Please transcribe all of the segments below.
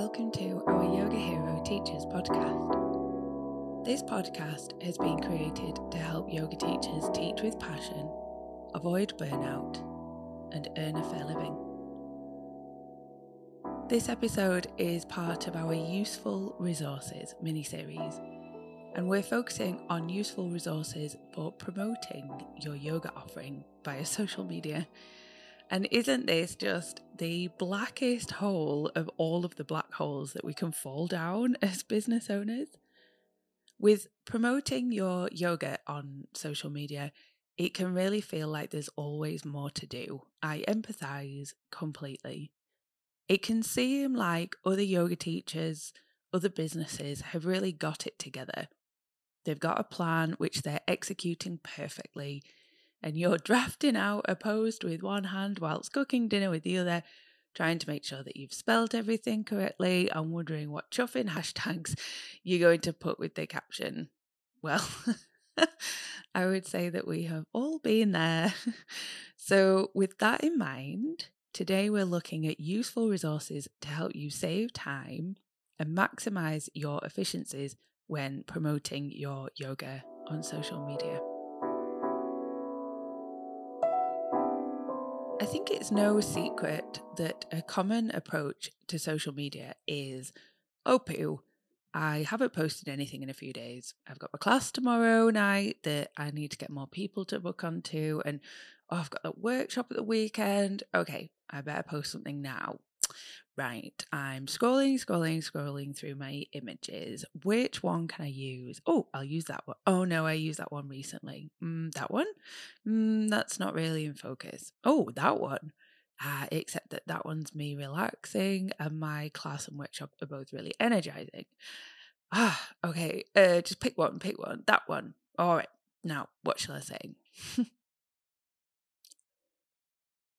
welcome to our Yoga Hero Teachers podcast. This podcast has been created to help yoga teachers teach with passion, avoid burnout, and earn a fair living. This episode is part of our Useful Resources mini series, and we're focusing on useful resources for promoting your yoga offering via social media and isn't this just the blackest hole of all of the black holes that we can fall down as business owners? With promoting your yoga on social media, it can really feel like there's always more to do. I empathize completely. It can seem like other yoga teachers, other businesses have really got it together. They've got a plan which they're executing perfectly and you're drafting out a post with one hand whilst cooking dinner with the other, trying to make sure that you've spelled everything correctly and wondering what chuffing hashtags you're going to put with the caption. Well, I would say that we have all been there. so, with that in mind, today we're looking at useful resources to help you save time and maximize your efficiencies when promoting your yoga on social media. I think it's no secret that a common approach to social media is oh, poo, I haven't posted anything in a few days. I've got my class tomorrow night that I need to get more people to book onto, and oh, I've got a workshop at the weekend. Okay, I better post something now. Right, I'm scrolling, scrolling, scrolling through my images. Which one can I use? Oh, I'll use that one. Oh no, I used that one recently. Mm, that one? Mm, that's not really in focus. Oh, that one. Uh, except that that one's me relaxing and my class and workshop are both really energizing. Ah, okay. Uh, just pick one, pick one. That one. All right. Now, what shall I say?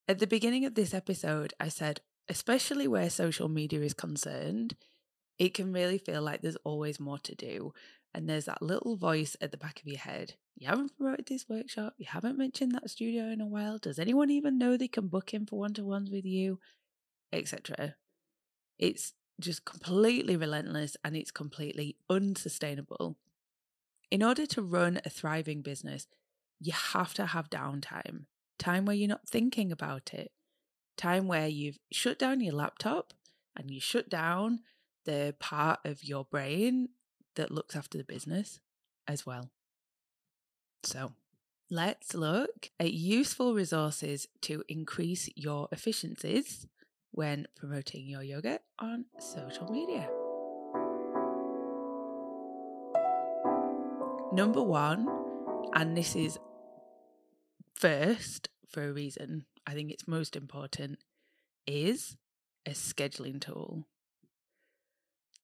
At the beginning of this episode, I said especially where social media is concerned, it can really feel like there's always more to do. And there's that little voice at the back of your head. You haven't promoted this workshop. You haven't mentioned that studio in a while. Does anyone even know they can book in for one to ones with you? Etc. It's just completely relentless and it's completely unsustainable. In order to run a thriving business, you have to have downtime, time where you're not thinking about it, time where you've shut down your laptop and you shut down the part of your brain that looks after the business as well. So, let's look at useful resources to increase your efficiencies when promoting your yoga on social media. Number one, and this is first for a reason, I think it's most important, is a scheduling tool.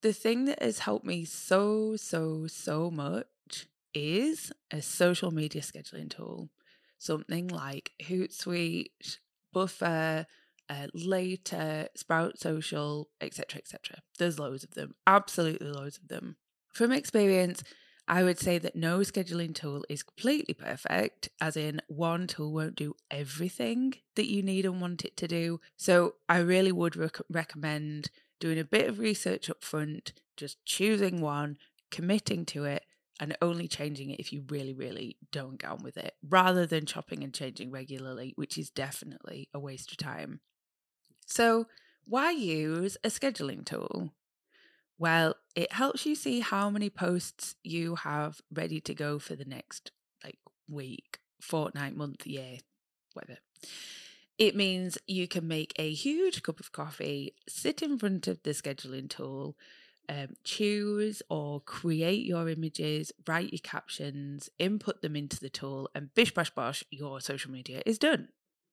The thing that has helped me so, so, so much is a social media scheduling tool. Something like Hootsuite, Buffer, uh, Later, Sprout Social, etc., etc. There's loads of them, absolutely loads of them. From experience, I would say that no scheduling tool is completely perfect, as in one tool won't do everything that you need and want it to do. So I really would rec- recommend doing a bit of research up front, just choosing one, committing to it, and only changing it if you really, really don't get on with it, rather than chopping and changing regularly, which is definitely a waste of time. So, why use a scheduling tool? Well, it helps you see how many posts you have ready to go for the next like week, fortnight, month, year, whatever. It means you can make a huge cup of coffee, sit in front of the scheduling tool, um, choose or create your images, write your captions, input them into the tool, and bish bash bosh, your social media is done.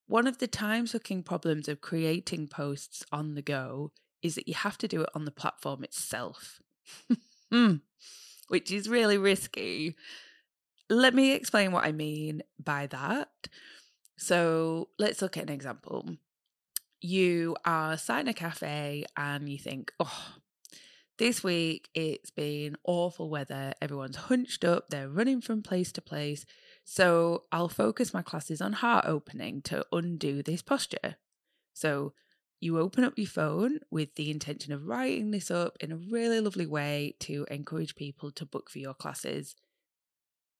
One of the time sucking problems of creating posts on the go is that you have to do it on the platform itself, hmm. which is really risky. Let me explain what I mean by that. So let's look at an example. You are sat in a cafe and you think, oh, this week it's been awful weather. Everyone's hunched up, they're running from place to place. So I'll focus my classes on heart opening to undo this posture. So you open up your phone with the intention of writing this up in a really lovely way to encourage people to book for your classes.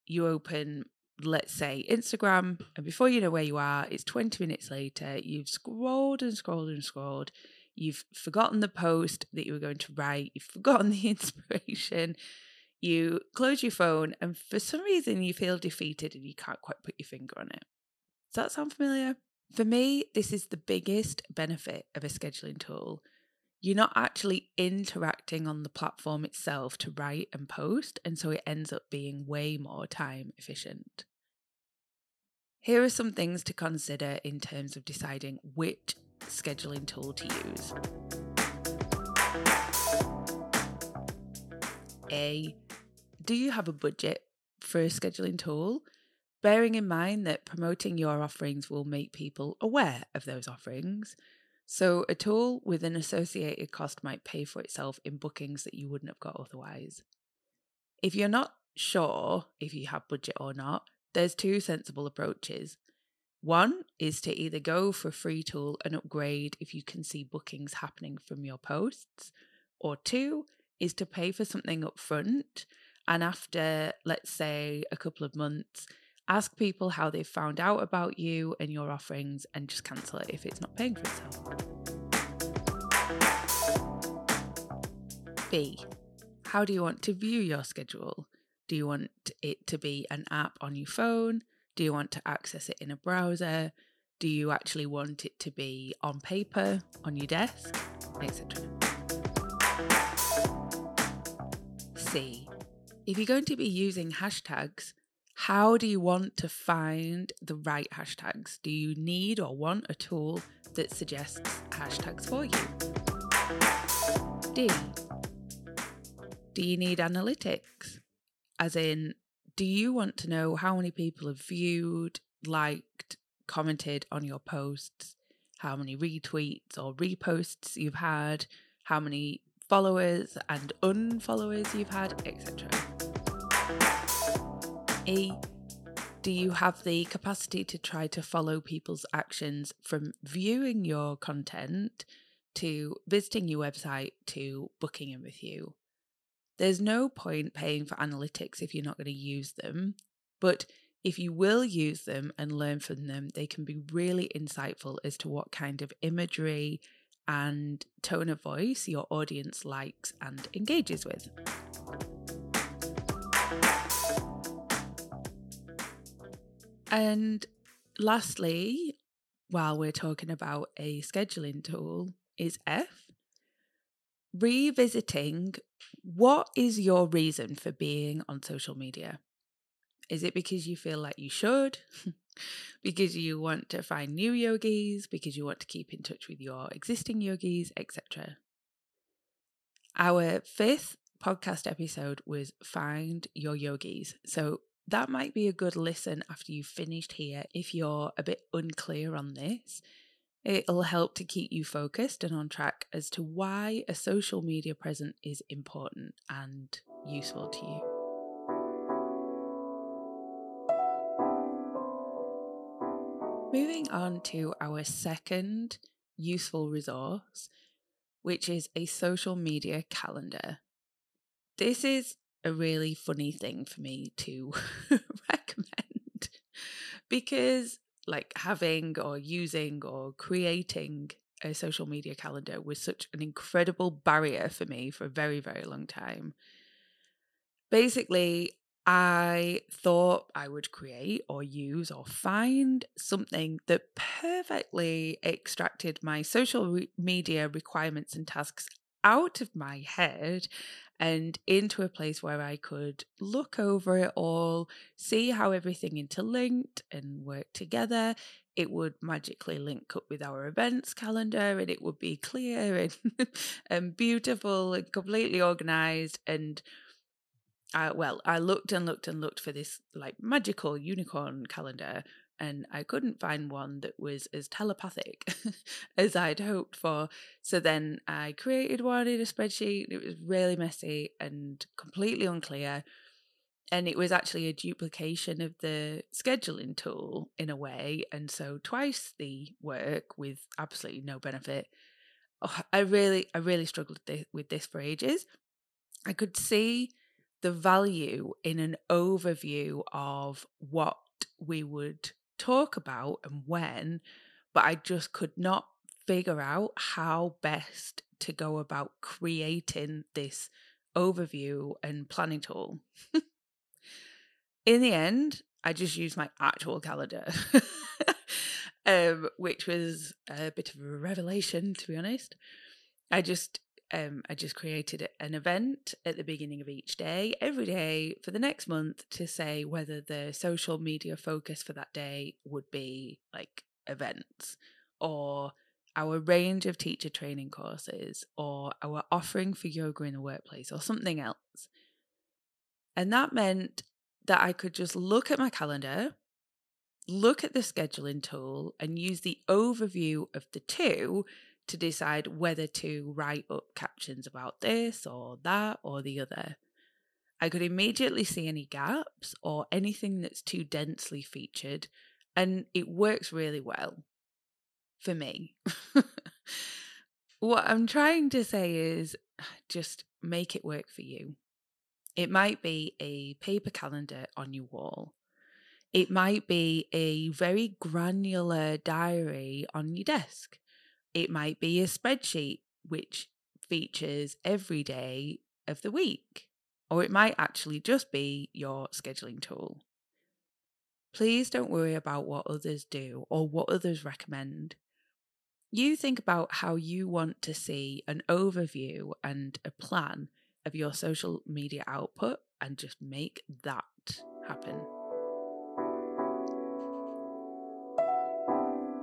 You open, let's say, Instagram, and before you know where you are, it's 20 minutes later. You've scrolled and scrolled and scrolled. You've forgotten the post that you were going to write. You've forgotten the inspiration. You close your phone, and for some reason, you feel defeated and you can't quite put your finger on it. Does that sound familiar? For me, this is the biggest benefit of a scheduling tool. You're not actually interacting on the platform itself to write and post, and so it ends up being way more time efficient. Here are some things to consider in terms of deciding which scheduling tool to use. A. Do you have a budget for a scheduling tool? Bearing in mind that promoting your offerings will make people aware of those offerings. So, a tool with an associated cost might pay for itself in bookings that you wouldn't have got otherwise. If you're not sure if you have budget or not, there's two sensible approaches. One is to either go for a free tool and upgrade if you can see bookings happening from your posts, or two is to pay for something up front and after, let's say, a couple of months, Ask people how they've found out about you and your offerings and just cancel it if it's not paying for itself. B. How do you want to view your schedule? Do you want it to be an app on your phone? Do you want to access it in a browser? Do you actually want it to be on paper, on your desk, etc.? C. If you're going to be using hashtags, how do you want to find the right hashtags? Do you need or want a tool that suggests hashtags for you? D. Do you need analytics? As in, do you want to know how many people have viewed, liked, commented on your posts, how many retweets or reposts you've had, how many followers and unfollowers you've had, etc. A. Do you have the capacity to try to follow people's actions from viewing your content to visiting your website to booking in with you? There's no point paying for analytics if you're not going to use them, but if you will use them and learn from them, they can be really insightful as to what kind of imagery and tone of voice your audience likes and engages with. And lastly, while we're talking about a scheduling tool, is F. Revisiting what is your reason for being on social media? Is it because you feel like you should? because you want to find new yogis? Because you want to keep in touch with your existing yogis, etc.? Our fifth podcast episode was Find Your Yogis. So that might be a good listen after you've finished here if you're a bit unclear on this. It'll help to keep you focused and on track as to why a social media presence is important and useful to you. Moving on to our second useful resource, which is a social media calendar. This is a really funny thing for me to recommend because like having or using or creating a social media calendar was such an incredible barrier for me for a very very long time. Basically I thought I would create or use or find something that perfectly extracted my social re- media requirements and tasks out of my head and into a place where I could look over it all, see how everything interlinked and worked together. It would magically link up with our events calendar and it would be clear and, and beautiful and completely organized. And I, well, I looked and looked and looked for this like magical unicorn calendar and I couldn't find one that was as telepathic as I'd hoped for. So then I created one in a spreadsheet. It was really messy and completely unclear. And it was actually a duplication of the scheduling tool in a way. And so twice the work with absolutely no benefit. oh, I really, I really struggled with this, with this for ages. I could see the value in an overview of what we would talk about and when, but I just could not figure out how best to go about creating this overview and planning tool. in the end, I just used my actual calendar, um, which was a bit of a revelation, to be honest. I just um, I just created an event at the beginning of each day, every day for the next month to say whether the social media focus for that day would be like events or our range of teacher training courses or our offering for yoga in the workplace or something else. And that meant that I could just look at my calendar, look at the scheduling tool, and use the overview of the two to decide whether to write up captions about this or that or the other. I could immediately see any gaps or anything that's too densely featured, and it works really well for me. what I'm trying to say is just make it work for you. It might be a paper calendar on your wall. It might be a very granular diary on your desk. It might be a spreadsheet which features every day of the week, or it might actually just be your scheduling tool. Please don't worry about what others do or what others recommend. You think about how you want to see an overview and a plan of your social media output and just make that happen.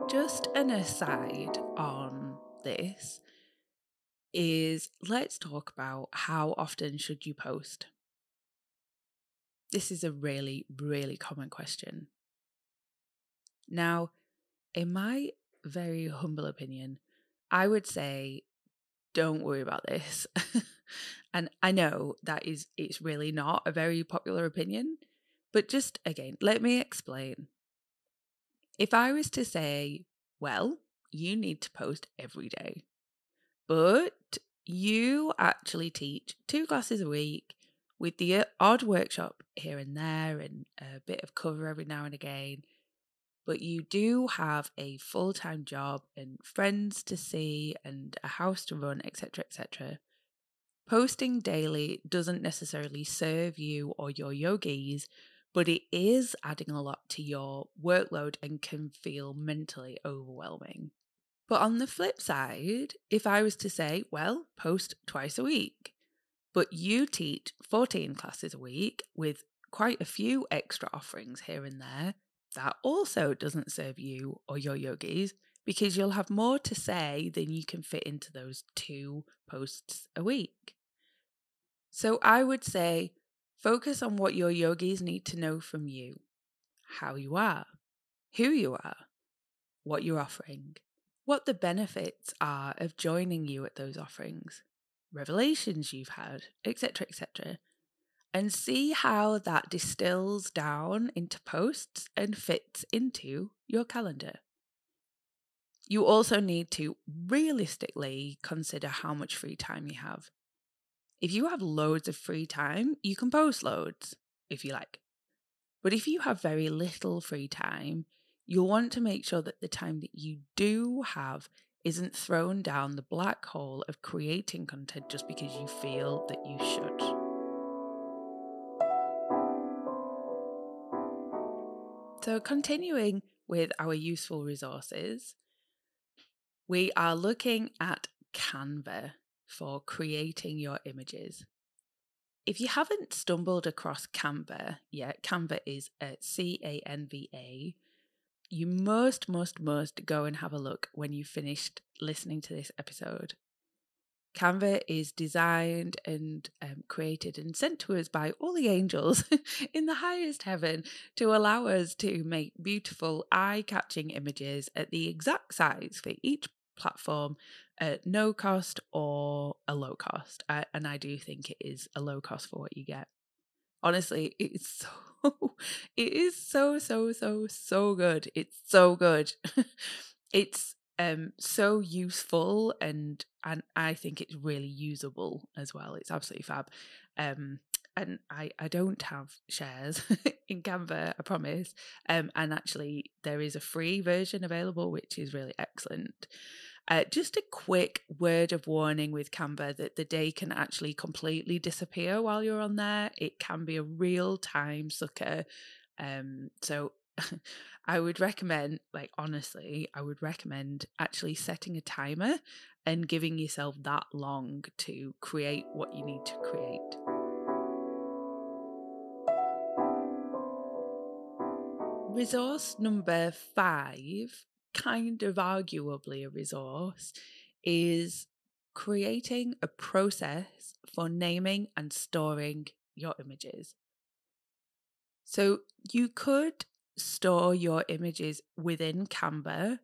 Just an aside on this is let's talk about how often should you post? This is a really, really common question. Now, in my very humble opinion, I would say don't worry about this. and I know that is it's really not a very popular opinion, but just again, let me explain. If I was to say, well, you need to post every day, but you actually teach two classes a week with the uh, odd workshop here and there and a bit of cover every now and again. But you do have a full time job and friends to see and a house to run, etc. etc. Posting daily doesn't necessarily serve you or your yogis but it is adding a lot to your workload and can feel mentally overwhelming. But on the flip side, if I was to say, well, post twice a week, but you teach 14 classes a week with quite a few extra offerings here and there, that also doesn't serve you or your yogis because you'll have more to say than you can fit into those two posts a week. So I would say Focus on what your yogis need to know from you how you are, who you are, what you're offering, what the benefits are of joining you at those offerings, revelations you've had, etc., etc., and see how that distills down into posts and fits into your calendar. You also need to realistically consider how much free time you have. If you have loads of free time, you can post loads if you like. But if you have very little free time, you'll want to make sure that the time that you do have isn't thrown down the black hole of creating content just because you feel that you should. So, continuing with our useful resources, we are looking at Canva for creating your images. If you haven't stumbled across Canva yet, Canva is at C A N V A. You must, must, must go and have a look when you've finished listening to this episode. Canva is designed and um, created and sent to us by all the angels in the highest heaven to allow us to make beautiful, eye catching images at the exact size for each platform at no cost or a low cost. I, and I do think it is a low cost for what you get. Honestly, it's so, it is so, so, so, so good. It's so good. it's Um, so useful and and I think it's really usable as well. It's absolutely fab. Um, and I, I don't have shares in Canva, I promise. Um, and actually, there is a free version available, which is really excellent. Uh, just a quick word of warning with Canva that the day can actually completely disappear while you're on there. It can be a real time sucker. Um, so I would recommend, like, honestly, I would recommend actually setting a timer and giving yourself that long to create what you need to create. Resource number five, kind of arguably a resource, is creating a process for naming and storing your images. So you could store your images within Canva,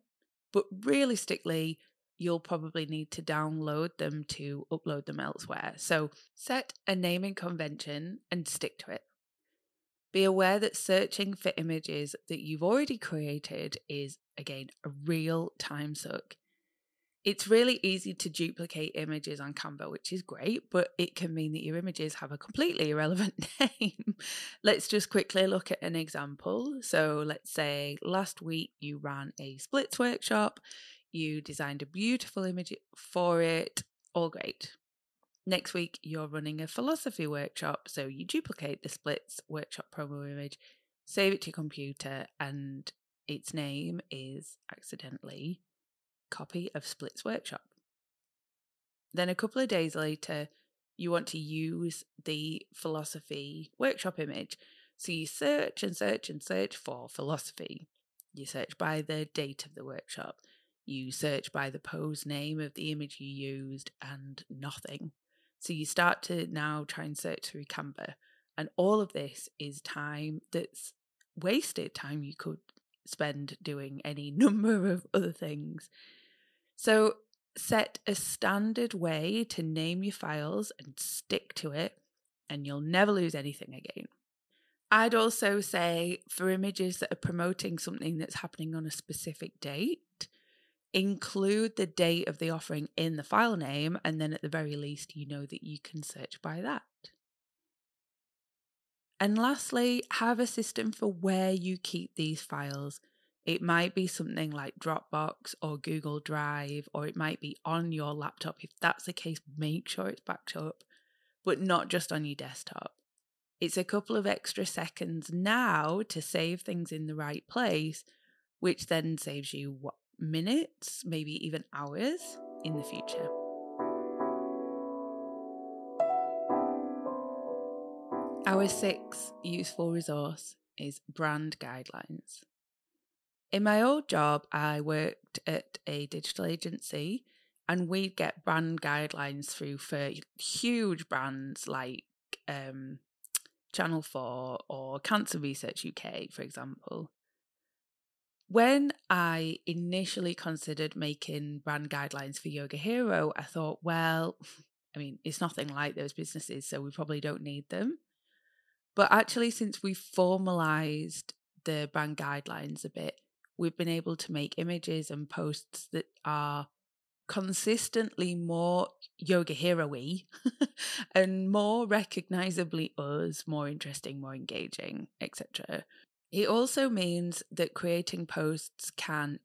but realistically, you'll probably need to download them to upload them elsewhere. So set a naming convention and stick to it. Be aware that searching for images that you've already created is, again, a real time suck. It's really easy to duplicate images on Canva, which is great, but it can mean that your images have a completely irrelevant name. let's just quickly look at an example. So, let's say last week you ran a splits workshop, you designed a beautiful image for it, all great. Next week, you're running a philosophy workshop, so you duplicate the splits workshop promo image, save it to your computer, and its name is accidentally copy of Splits Workshop. Then a couple of days later, you want to use the philosophy workshop image. So you search and search and search for philosophy. You search by the date of the workshop. You search by the pose name of the image you used and nothing. So you start to now try and search through Canva. And all of this is time that's wasted, time you could spend doing any number of other things. So set a standard way to name your files and stick to it, and you'll never lose anything again. I'd also say for images that are promoting something that's happening on a specific date, include the date of the offering in the file name, and then at the very least, you know that you can search by that. And lastly, have a system for where you keep these files. It might be something like Dropbox or Google Drive, or it might be on your laptop. If that's the case, make sure it's backed up, but not just on your desktop. It's a couple of extra seconds now to save things in the right place, which then saves you what minutes, maybe even hours in the future. Our sixth useful resource is brand guidelines. In my old job, I worked at a digital agency and we'd get brand guidelines through for huge brands like um, Channel 4 or Cancer Research UK, for example. When I initially considered making brand guidelines for Yoga Hero, I thought, well, I mean, it's nothing like those businesses, so we probably don't need them. But actually, since we've formalized the brand guidelines a bit, we've been able to make images and posts that are consistently more yoga hero and more recognizably us, more interesting, more engaging, etc. It also means that creating posts can,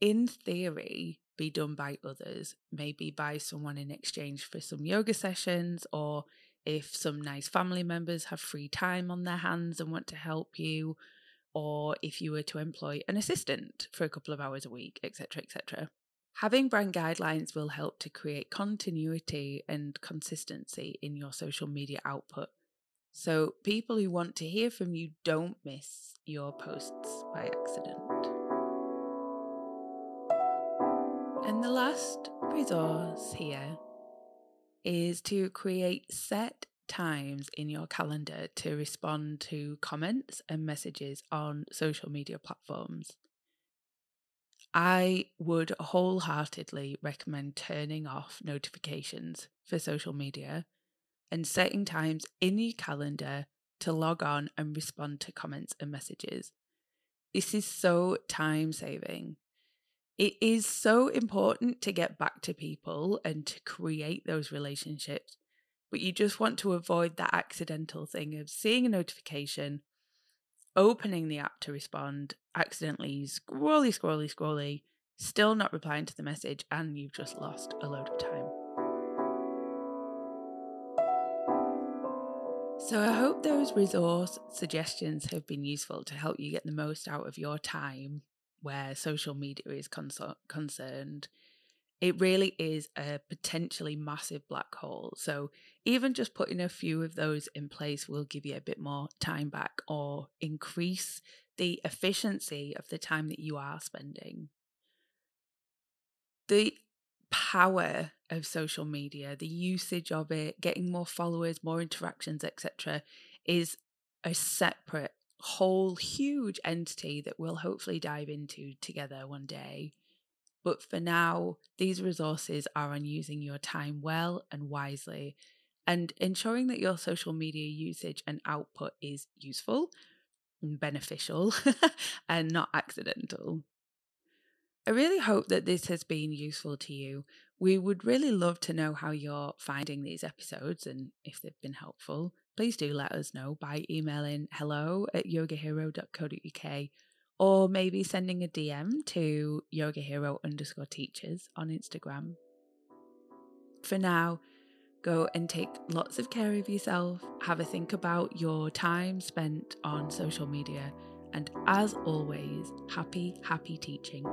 in theory, be done by others, maybe by someone in exchange for some yoga sessions, or if some nice family members have free time on their hands and want to help you, or if you were to employ an assistant for a couple of hours a week, etc., etc. Having brand guidelines will help to create continuity and consistency in your social media output so people who want to hear from you don't miss your posts by accident. And the last resource here is to create set times in your calendar to respond to comments and messages on social media platforms. I would wholeheartedly recommend turning off notifications for social media and setting times in your calendar to log on and respond to comments and messages. This is so time saving. It is so important to get back to people and to create those relationships, but you just want to avoid that accidental thing of seeing a notification, opening the app to respond, accidentally scrolly, scrolly, scrolly, still not replying to the message, and you've just lost a load of time. So, I hope those resource suggestions have been useful to help you get the most out of your time where social media is concerned. It really is a potentially massive black hole. So, even just putting a few of those in place will give you a bit more time back or increase the efficiency of the time that you are spending. The power of social media, the usage of it, getting more followers, more interactions, etc., is a separate, whole, huge entity that we'll hopefully dive into together one day. But for now, these resources are on using your time well and wisely and ensuring that your social media usage and output is useful and beneficial and not accidental. I really hope that this has been useful to you. We would really love to know how you're finding these episodes and if they've been helpful. Please do let us know by emailing hello at yogahero.co.uk or maybe sending a DM to yogahero underscore teachers on Instagram. For now, go and take lots of care of yourself, have a think about your time spent on social media, and as always, happy, happy teaching.